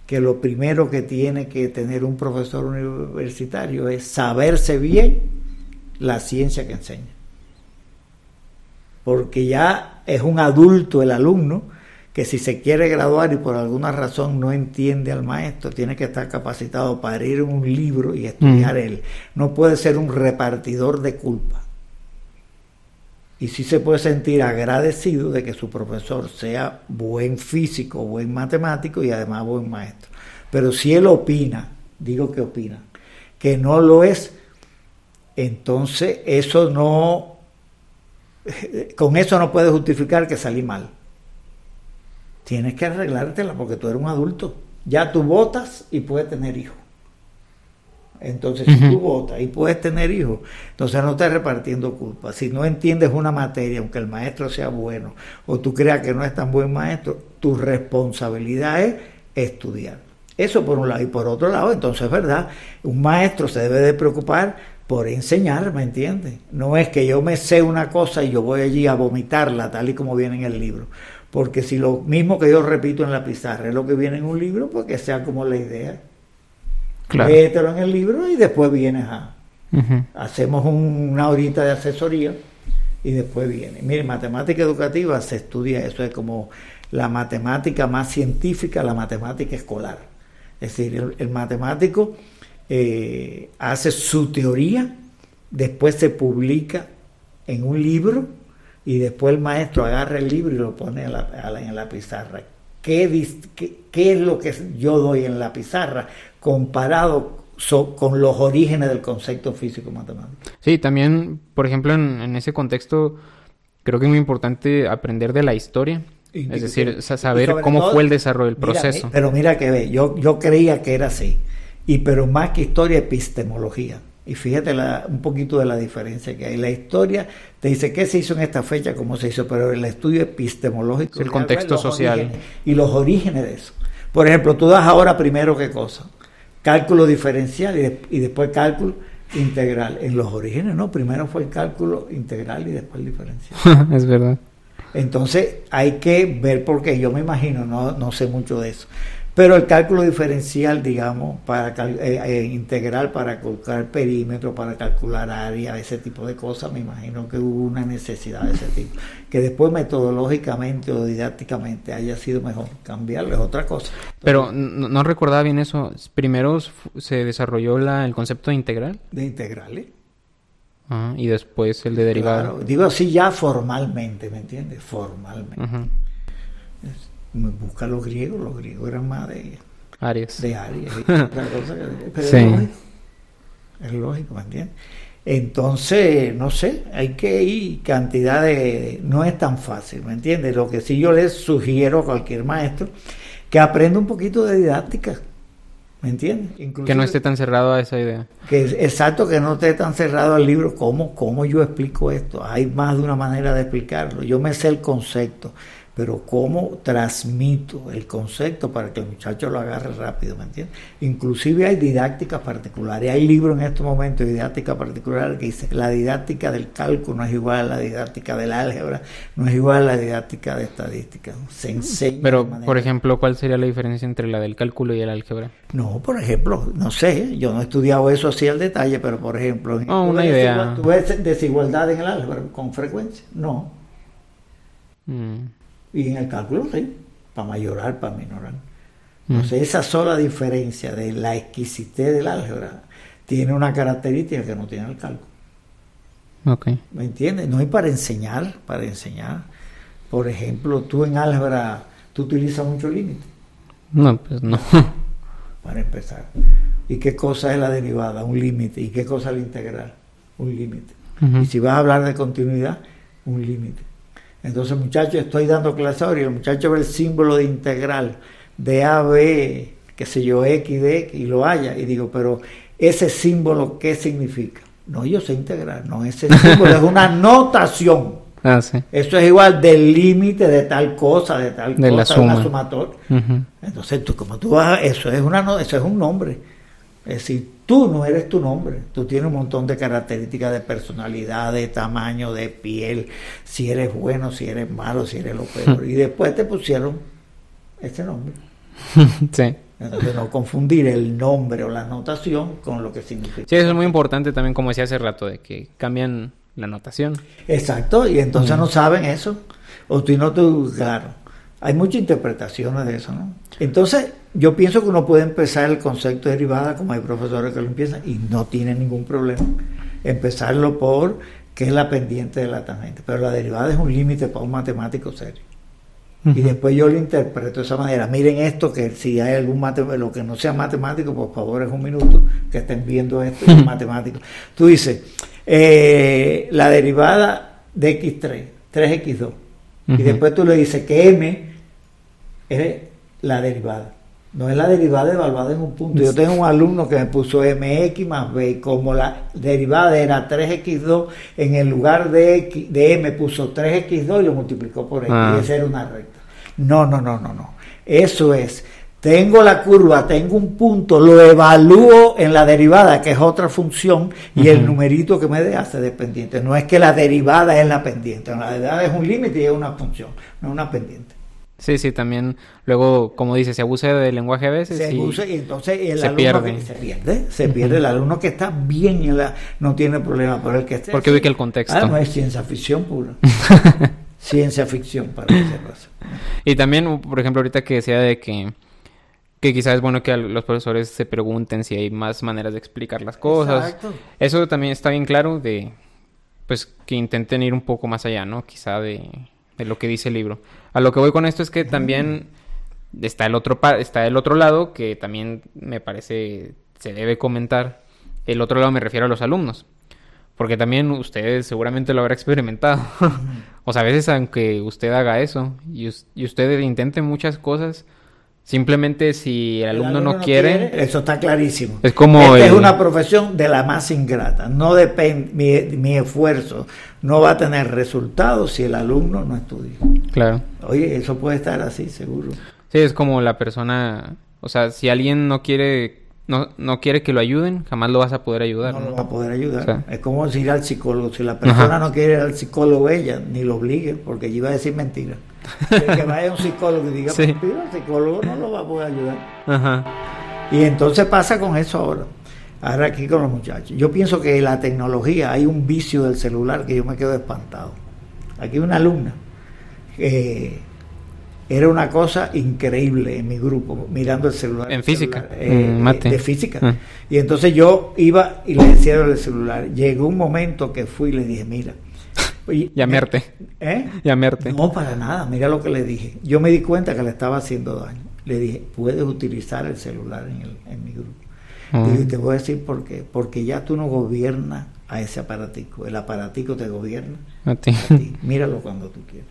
que lo primero que tiene que tener un profesor universitario es saberse bien la ciencia que enseña. Porque ya es un adulto el alumno que si se quiere graduar y por alguna razón no entiende al maestro, tiene que estar capacitado para ir a un libro y estudiar mm. él. No puede ser un repartidor de culpa. Y sí se puede sentir agradecido de que su profesor sea buen físico, buen matemático y además buen maestro. Pero si él opina, digo que opina, que no lo es, entonces eso no, con eso no puede justificar que salí mal tienes que arreglártela porque tú eres un adulto. Ya tú votas y puedes tener hijos. Entonces, si tú votas y puedes tener hijos, entonces no estás repartiendo culpa. Si no entiendes una materia, aunque el maestro sea bueno, o tú creas que no es tan buen maestro, tu responsabilidad es estudiar. Eso por un lado. Y por otro lado, entonces es verdad, un maestro se debe de preocupar por enseñar, ¿me entiendes? No es que yo me sé una cosa y yo voy allí a vomitarla tal y como viene en el libro. Porque si lo mismo que yo repito en la pizarra es lo que viene en un libro, pues que sea como la idea. Claro. en el libro y después vienes a... Hacemos una horita de asesoría y después viene. Mire, matemática educativa se estudia eso, es como la matemática más científica, la matemática escolar. Es decir, el, matemático eh, hace su teoría, después se publica en un libro y después el maestro agarra el libro y lo pone en la, pizarra. ¿Qué, ¿Qué, es lo que yo doy en la pizarra comparado con los orígenes del concepto físico-matemático?
Sí, también, por ejemplo, en, ese contexto, creo que es muy importante aprender de la historia. es decir, saber cómo fue el desarrollo del proceso.
pero mira que ve, yo, yo creía que era así. Y pero más que historia, epistemología. Y fíjate un poquito de la diferencia que hay. La historia te dice qué se hizo en esta fecha, cómo se hizo, pero el estudio epistemológico.
El contexto social.
Y los orígenes de eso. Por ejemplo, tú das ahora primero qué cosa? Cálculo diferencial y, después cálculo integral. En los orígenes no, primero fue el cálculo integral y después el diferencial.
es verdad.
Entonces hay que ver por qué. Yo me imagino, no, no sé mucho de eso. Pero el cálculo diferencial, digamos, para eh, eh, integral para calcular perímetro, para calcular área, ese tipo de cosas, me imagino que hubo una necesidad de ese tipo. Que después metodológicamente o didácticamente haya sido mejor cambiarlo es otra cosa.
Pero no, recordaba bien eso. Primero se desarrolló la, el concepto de integral.
De integrales.
y después el de derivado.
digo así ya formalmente, ¿me entiendes? Formalmente busca los griegos, los griegos eran más de
Aries.
De Aries. pero es lógico. Es lógico, ¿me entiendes? Entonces, no sé, hay que ir cantidad de... No es tan fácil, ¿me entiendes? Lo que sí yo les sugiero a cualquier maestro, que aprenda un poquito de didáctica, ¿me entiendes?
que no esté tan cerrado a esa idea.
Que exacto, que no esté tan cerrado al libro. ¿Cómo, ¿Cómo yo explico esto? Hay más de una manera de explicarlo. Yo me sé el concepto pero cómo transmito el concepto para que el muchacho lo agarre rápido, ¿me entiendes? Inclusive hay didácticas particulares, hay libros en estos momentos de didáctica particular que dice la didáctica del cálculo no es igual a la didáctica del álgebra, no es igual a la didáctica de estadística, se enseña.
Pero, por ejemplo, ¿cuál sería la diferencia entre la del cálculo y el álgebra?
No, por ejemplo, no sé, yo no he estudiado eso así al detalle, pero por ejemplo,
oh, una idea.
¿tú ves desigualdad en el álgebra con frecuencia? No. Mm. Y en el cálculo sí, para mayorar, para minorar. Entonces, esa sola diferencia de la exquisitez del álgebra tiene una característica que no tiene el cálculo.
Okay.
¿Me entiendes? No hay para enseñar, para enseñar. Por ejemplo, tú en álgebra, tú utilizas mucho límite.
No, pues no.
Para empezar. ¿Y qué cosa es la derivada? Un límite. ¿Y qué cosa es la integral? Un límite. Y si vas a hablar de continuidad, un límite. Entonces, muchachos, estoy dando clase ahora y el muchacho ve el símbolo de integral de A, B, qué sé yo, X, de X, y lo haya. Y digo, pero ese símbolo, ¿qué significa? No, yo sé integrar, no, ese símbolo es una notación.
Ah, sí.
Eso es igual del límite de tal cosa, de tal
de
cosa,
la suma.
una sumatoria. Entonces, tú, como tú vas, eso es, una, eso es un nombre. Es decir, tú no eres tu nombre, tú tienes un montón de características de personalidad, de tamaño, de piel, si eres bueno, si eres malo, si eres lo peor. y después te pusieron este nombre.
sí.
Entonces no confundir el nombre o la notación con lo que significa.
Sí, eso es muy importante también, como decía hace rato, de que cambian la notación.
Exacto, y entonces no saben eso. O tú no te claro. Hay muchas interpretaciones de eso, ¿no? Entonces, yo pienso que uno puede empezar el concepto de derivada, como hay profesores que lo empiezan, y no tiene ningún problema. Empezarlo por qué es la pendiente de la tangente. Pero la derivada es un límite para un matemático serio. Y después yo lo interpreto de esa manera. Miren esto, que si hay algún matemático, lo que no sea matemático, por favor es un minuto, que estén viendo esto, es matemático. Tú dices, eh, la derivada de x3, 3x2. Y después tú le dices que m es la derivada. No es la derivada evaluada en un punto. Yo tengo un alumno que me puso mx más b y como la derivada era 3x2, en el lugar de, x, de m puso 3x2 y lo multiplicó por x. Y esa era una recta. No, no, no, no, no. Eso es, tengo la curva, tengo un punto, lo evalúo en la derivada, que es otra función, y el numerito que me dé hace dependiente. No es que la derivada es la pendiente, la derivada es un límite y es una función, no una pendiente.
Sí, sí, también luego, como dice, se abusa del lenguaje a veces.
Se
y
abusa y entonces el
se
alumno
pierde.
que se pierde, se pierde. El alumno que está bien en la, no tiene problema, pero el que esté
Porque
así,
ubica el contexto.
Ah, no es ciencia ficción pura. ciencia ficción para ese caso.
Y también, por ejemplo, ahorita que decía de que, que quizás es bueno que los profesores se pregunten si hay más maneras de explicar las cosas.
Exacto.
Eso también está bien claro de, pues, que intenten ir un poco más allá, ¿no? Quizá de, de lo que dice el libro. A lo que voy con esto es que también está el otro está el otro lado que también me parece se debe comentar. El otro lado me refiero a los alumnos. Porque también usted seguramente lo habrá experimentado. o sea, a veces aunque usted haga eso y, y usted intente muchas cosas, simplemente si el alumno, no, quiere,
eso está clarísimo.
es como
Esta es una profesión de la más ingrata. No depende, mi, mi esfuerzo no va a tener resultados si el alumno no estudia.
Claro.
Oye, eso puede estar así, seguro.
Sí, es como la persona, o sea, si alguien no quiere no, no quiere que lo ayuden, jamás lo vas a poder ayudar.
No
¿no?
lo va a poder ayudar.
O sea.
es como ir al psicólogo. Si la persona
Ajá.
no quiere ir al psicólogo, ella ni lo obligue, porque ella iba a decir mentira. Que vaya un psicólogo y diga
Sí.
el psicólogo no lo va a poder ayudar.
Ajá.
Y entonces pasa con eso ahora. Ahora aquí con los muchachos. Yo pienso que la tecnología, hay un vicio del celular que yo me quedo espantado. Aquí una alumna. eh, era una cosa increíble en mi grupo, mirando el celular.
En
el
física,
celular, eh,
mate.
De física.
Ah.
Y entonces yo iba y le decía el celular. Llegó un momento que fui y le dije, mira. Oye,
Llamarte.
¿Eh? No, para nada. Mira lo que le dije. Yo me di cuenta que le estaba haciendo daño. Le dije, puedes utilizar el celular en, el, en mi grupo. Digo, y te voy a decir por qué. Porque ya tú no gobiernas a ese aparatico. El aparatico te gobierna
A ti.
a ti. Míralo cuando tú quieras.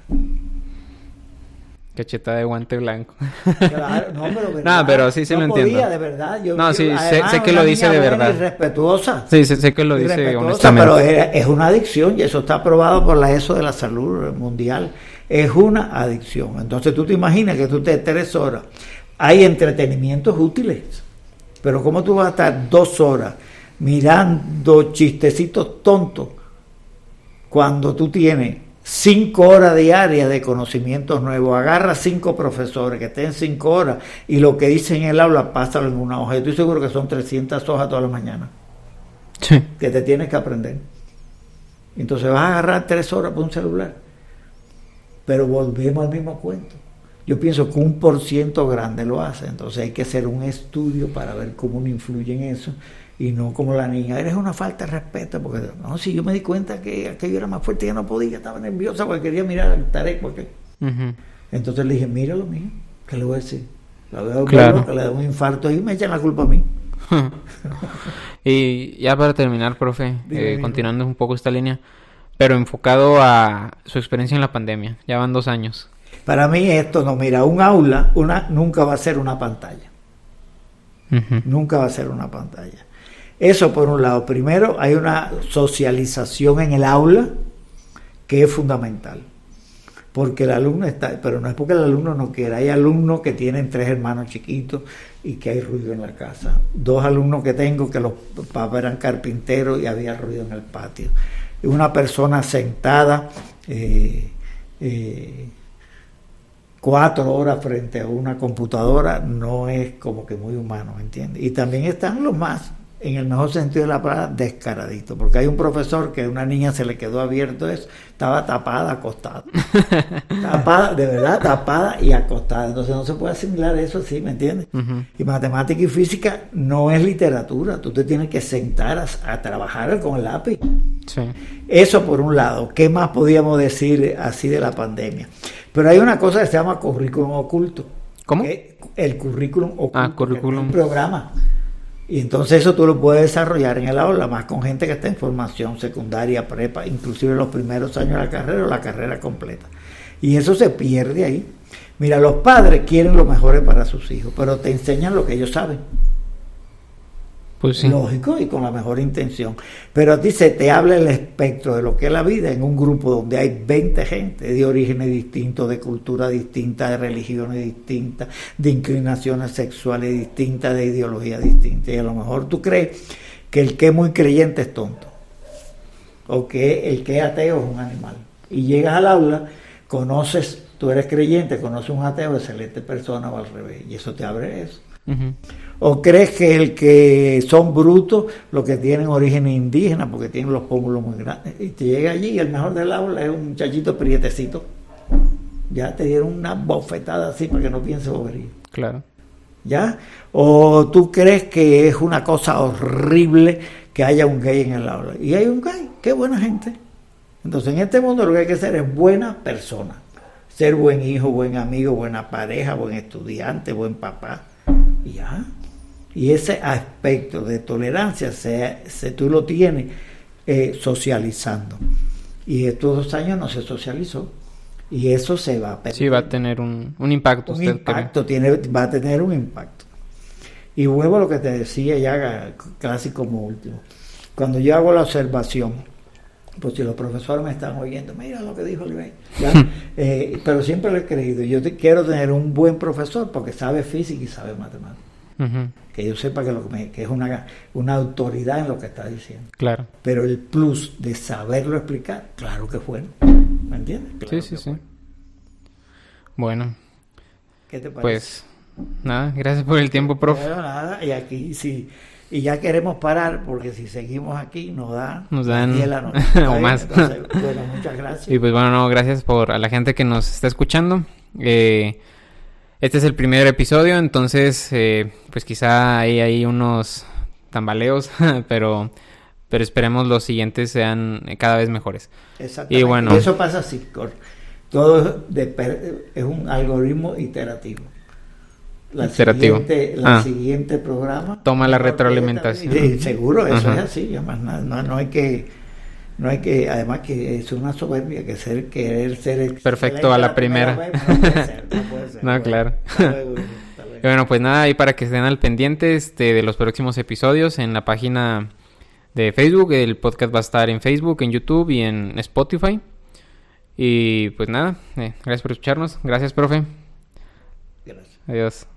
Cachetada de guante blanco.
Claro, no, pero, ¿verdad?
No, pero sí, sí
no
lo
podía,
entiendo.
de verdad. Yo,
No, sí, sé-
además,
sé que lo dice de verdad.
y respetuosa.
Sí, sé, sé que lo dice
Irrespetuosa,
honestamente.
Pero es, es una adicción y eso está aprobado por la ESO de la salud mundial. es una adicción. Entonces tú te imaginas que tú te tres horas. Hay entretenimientos útiles, pero ¿cómo tú vas a estar dos horas mirando chistecitos tontos cuando tú tienes cinco horas diarias de conocimientos nuevos? Agarra cinco profesores que estén cinco horas y lo que dicen en el aula, pásalo en una hoja. Yo estoy seguro que son 300 hojas todas las mañanas que te tienes que aprender. Entonces vas a agarrar tres horas por un celular. Pero volvemos al mismo cuento. Yo pienso que un por ciento grande lo hace. Entonces hay que hacer un estudio para ver cómo uno influye en eso. Y no como la niña, eres una falta de respeto. Porque no, si yo me di cuenta que aquello era más fuerte, ya no podía, estaba nerviosa porque quería mirar al tarek. Porque... Entonces le dije, mira lo mío, ¿qué le voy a decir? La veo claro. que le da un infarto y me echan la culpa a mí.
y ya para terminar, profe, eh, continuando un poco esta línea, pero enfocado a su experiencia en la pandemia, ya van dos años.
Para mí esto no, mira, un aula una, nunca va a ser una pantalla. Nunca va a ser una pantalla. Eso por un lado. Primero, hay una socialización en el aula que es fundamental porque el alumno está, pero no es porque el alumno no quiera, hay alumnos que tienen tres hermanos chiquitos y que hay ruido en la casa. Dos alumnos que tengo que los papás eran carpinteros y había ruido en el patio. Una persona sentada eh, eh, cuatro horas frente a una computadora no es como que muy humano, ¿me entiendes? Y también están los más en el mejor sentido de la palabra, descaradito. Porque hay un profesor que a una niña se le quedó abierto eso, estaba tapada, acostada. tapada, de verdad, tapada y acostada. Entonces no se puede asimilar eso así, ¿me entiendes? Y matemática y física no es literatura, tú te tienes que sentar a, trabajar con el lápiz. Eso por un lado. ¿Qué más podíamos decir así de la pandemia? Pero hay una cosa que se llama currículum oculto.
¿Cómo?
el currículum oculto.
Ah, currículum.
Un programa y entonces eso tú lo puedes desarrollar en el aula, más con gente que está en formación secundaria, prepa, inclusive los primeros años de la carrera o la carrera completa. Y eso se pierde ahí. Mira, los padres quieren lo mejor para sus hijos, pero te enseñan lo que ellos saben. Pues Lógico y con la mejor intención. Pero a ti se te habla el espectro de lo que es la vida en un grupo donde hay 20 gente de orígenes distintos, de cultura distinta, de religiones distintas, de inclinaciones sexuales distintas, de ideología distinta. Y a lo mejor tú crees que el que es muy creyente es tonto. O que el que es ateo es un animal. Y llegas al aula, conoces, tú eres creyente, conoces un ateo, excelente persona o al revés. Y eso te abre eso. ¿O crees que el que son brutos, los que tienen origen indígena, porque tienen los pómulos muy grandes, y te llega allí y el mejor del aula es un muchachito prietecito? Ya te dieron una bofetada así para que no piense bobería.
Claro.
¿Ya? ¿O tú crees que es una cosa horrible que haya un gay en el aula? Y hay un gay, qué buena gente. Entonces en este mundo lo que hay que ser es buena persona. Ser buen hijo, buen amigo, buena pareja, buen estudiante, buen papá. Y ya. Y ese aspecto de tolerancia se, tú lo tienes eh, socializando. Y estos dos años no se socializó. Y eso se va a
perder. Sí, va a tener un, impacto.
Un impacto, tiene, va a tener un impacto. Y vuelvo a lo que te decía ya casi como último. Cuando yo hago la observación, pues si los profesores me están oyendo, mira lo que dijo el eh, pero siempre lo he creído. Yo quiero tener un buen profesor porque sabe física y sabe matemáticas. Que yo sepa que, lo que, es una, una autoridad en lo que está diciendo.
Claro.
Pero el plus de saberlo explicar, claro que fue. ¿Me entiendes?
sí, sí, sí. Bueno. ¿Qué te parece? Pues nada, gracias por el tiempo, profe.
nada, y aquí sí. Y ya queremos parar porque si seguimos aquí nos da
nos dan o más.
bueno, muchas gracias.
Y pues bueno, no, gracias por a la gente que nos está escuchando. Eh, este es el primer episodio, entonces eh, pues quizá hay, hay unos tambaleos, pero, pero esperemos los siguientes sean cada vez mejores.
Exactamente. Y bueno, eso pasa así, todo es un algoritmo iterativo. La Siguiente, la ah. siguiente programa.
Toma la retroalimentación.
seguro, eso es así. Además, no, no hay que no hay que, además que es una soberbia que ser, querer ser
perfecto a la primera. no, claro. bueno, pues nada, ahí para que estén al pendiente este, de los próximos episodios en la página de Facebook. El podcast va a estar en Facebook, en YouTube y en Spotify. Y pues nada, eh, gracias por escucharnos. Gracias, profe.
Gracias.
Adiós.